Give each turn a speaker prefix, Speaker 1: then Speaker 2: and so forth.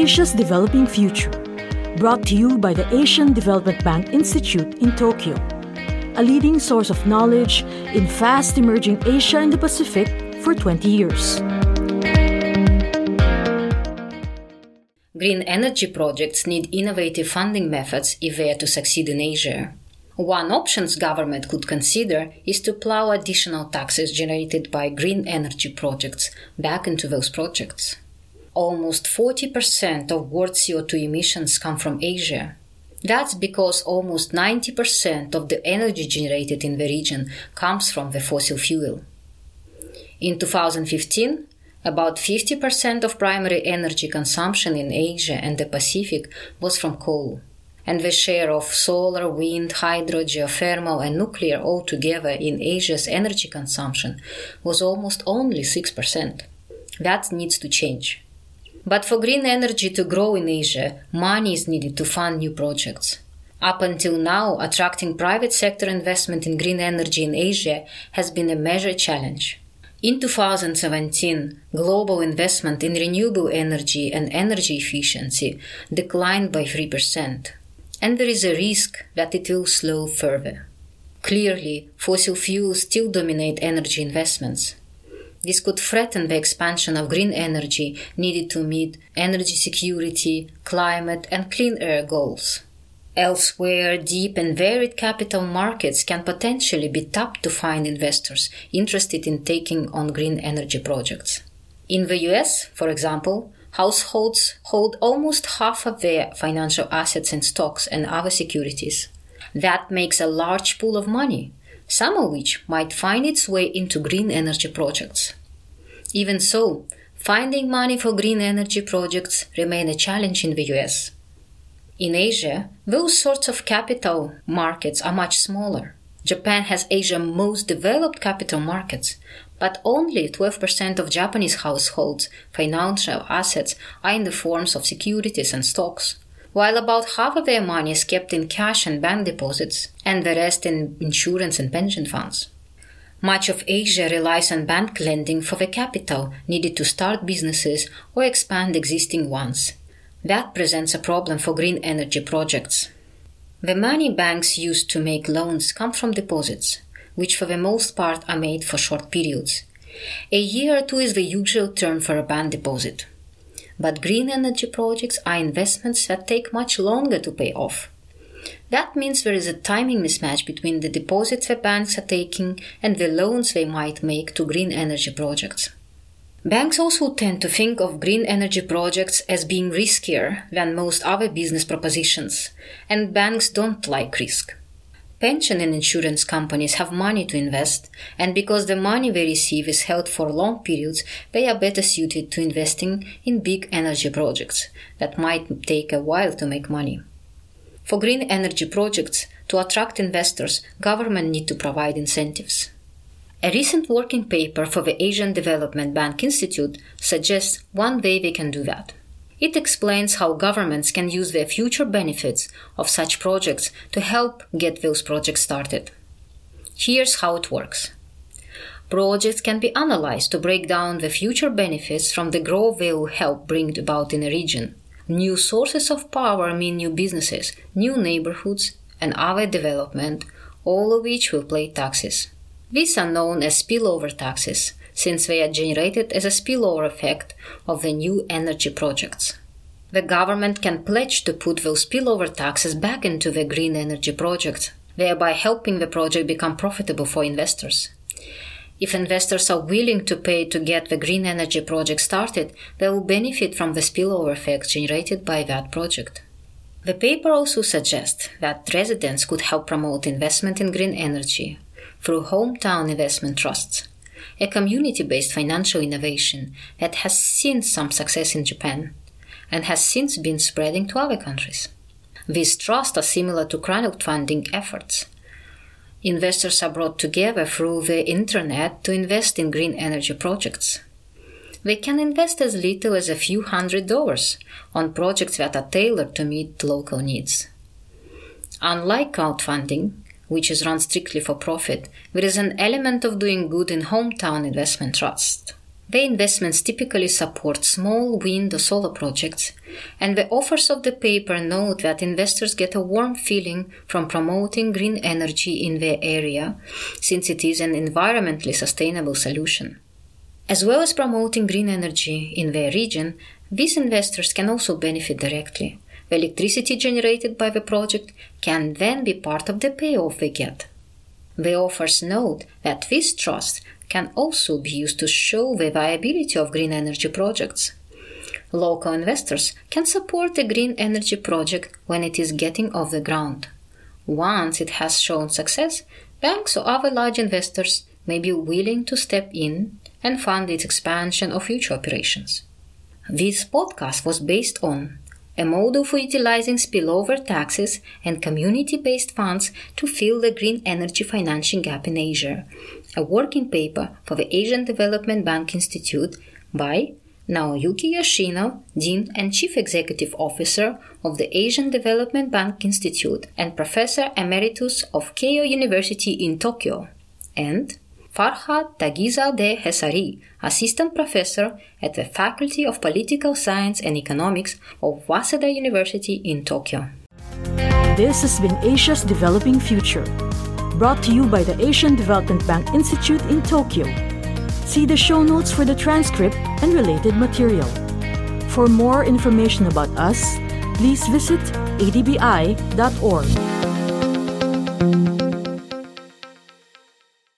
Speaker 1: Asia's Developing Future, brought to you by the Asian Development Bank Institute in Tokyo, a leading source of knowledge in fast emerging Asia and the Pacific for 20 years.
Speaker 2: Green energy projects need innovative funding methods if they are to succeed in Asia. One options government could consider is to plow additional taxes generated by green energy projects back into those projects. Almost 40% of world CO2 emissions come from Asia. That's because almost 90% of the energy generated in the region comes from the fossil fuel. In 2015, about 50% of primary energy consumption in Asia and the Pacific was from coal and the share of solar, wind, hydro, geothermal, and nuclear altogether in Asia's energy consumption was almost only 6%. That needs to change. But for green energy to grow in Asia, money is needed to fund new projects. Up until now, attracting private sector investment in green energy in Asia has been a major challenge. In 2017, global investment in renewable energy and energy efficiency declined by 3% and there is a risk that it will slow further. Clearly, fossil fuels still dominate energy investments. This could threaten the expansion of green energy needed to meet energy security, climate, and clean air goals. Elsewhere, deep and varied capital markets can potentially be tapped to find investors interested in taking on green energy projects. In the US, for example, households hold almost half of their financial assets in stocks and other securities. That makes a large pool of money, some of which might find its way into green energy projects. Even so, finding money for green energy projects remain a challenge in the US. In Asia, those sorts of capital markets are much smaller. Japan has Asia's most developed capital markets, but only 12% of Japanese households' financial assets are in the forms of securities and stocks, while about half of their money is kept in cash and bank deposits, and the rest in insurance and pension funds. Much of Asia relies on bank lending for the capital needed to start businesses or expand existing ones. That presents a problem for green energy projects. The money banks use to make loans come from deposits, which for the most part are made for short periods. A year or two is the usual term for a bank deposit. But green energy projects are investments that take much longer to pay off. That means there is a timing mismatch between the deposits the banks are taking and the loans they might make to green energy projects. Banks also tend to think of green energy projects as being riskier than most other business propositions, and banks don't like risk. Pension and insurance companies have money to invest, and because the money they receive is held for long periods, they are better suited to investing in big energy projects that might take a while to make money. For green energy projects, to attract investors, government need to provide incentives. A recent working paper for the Asian Development Bank Institute suggests one way they can do that. It explains how governments can use the future benefits of such projects to help get those projects started. Here's how it works. Projects can be analyzed to break down the future benefits from the growth they will help bring about in a region. New sources of power mean new businesses, new neighborhoods, and other development, all of which will pay taxes. These are known as spillover taxes, since they are generated as a spillover effect of the new energy projects. The government can pledge to put those spillover taxes back into the green energy projects, thereby helping the project become profitable for investors. If investors are willing to pay to get the green energy project started, they will benefit from the spillover effect generated by that project. The paper also suggests that residents could help promote investment in green energy through hometown investment trusts a community based financial innovation that has seen some success in Japan and has since been spreading to other countries. These trusts are similar to crowdfunding efforts. Investors are brought together through the internet to invest in green energy projects. They can invest as little as a few hundred dollars on projects that are tailored to meet local needs. Unlike crowdfunding, which is run strictly for profit, there is an element of doing good in hometown investment trust. The investments typically support small wind or solar projects, and the authors of the paper note that investors get a warm feeling from promoting green energy in their area, since it is an environmentally sustainable solution. As well as promoting green energy in their region, these investors can also benefit directly. The electricity generated by the project can then be part of the payoff they get. The authors note that this trust can also be used to show the viability of green energy projects. Local investors can support a green energy project when it is getting off the ground. Once it has shown success, banks or other large investors may be willing to step in and fund its expansion or future operations. This podcast was based on a model for utilizing spillover taxes and community based funds to fill the green energy financing gap in Asia, a working paper for the Asian Development Bank Institute by Naoyuki Yoshino, Dean and Chief Executive Officer of the Asian Development Bank Institute and Professor Emeritus of Keio University in Tokyo, and Farhad Taghizadeh Hesary, Assistant Professor at the Faculty of Political Science and Economics of Waseda University in Tokyo.
Speaker 1: This has been Asia's Developing Future brought to you by the Asian Development Bank Institute in Tokyo. See the show notes for the transcript and related material. For more information about us, please visit adbi.org.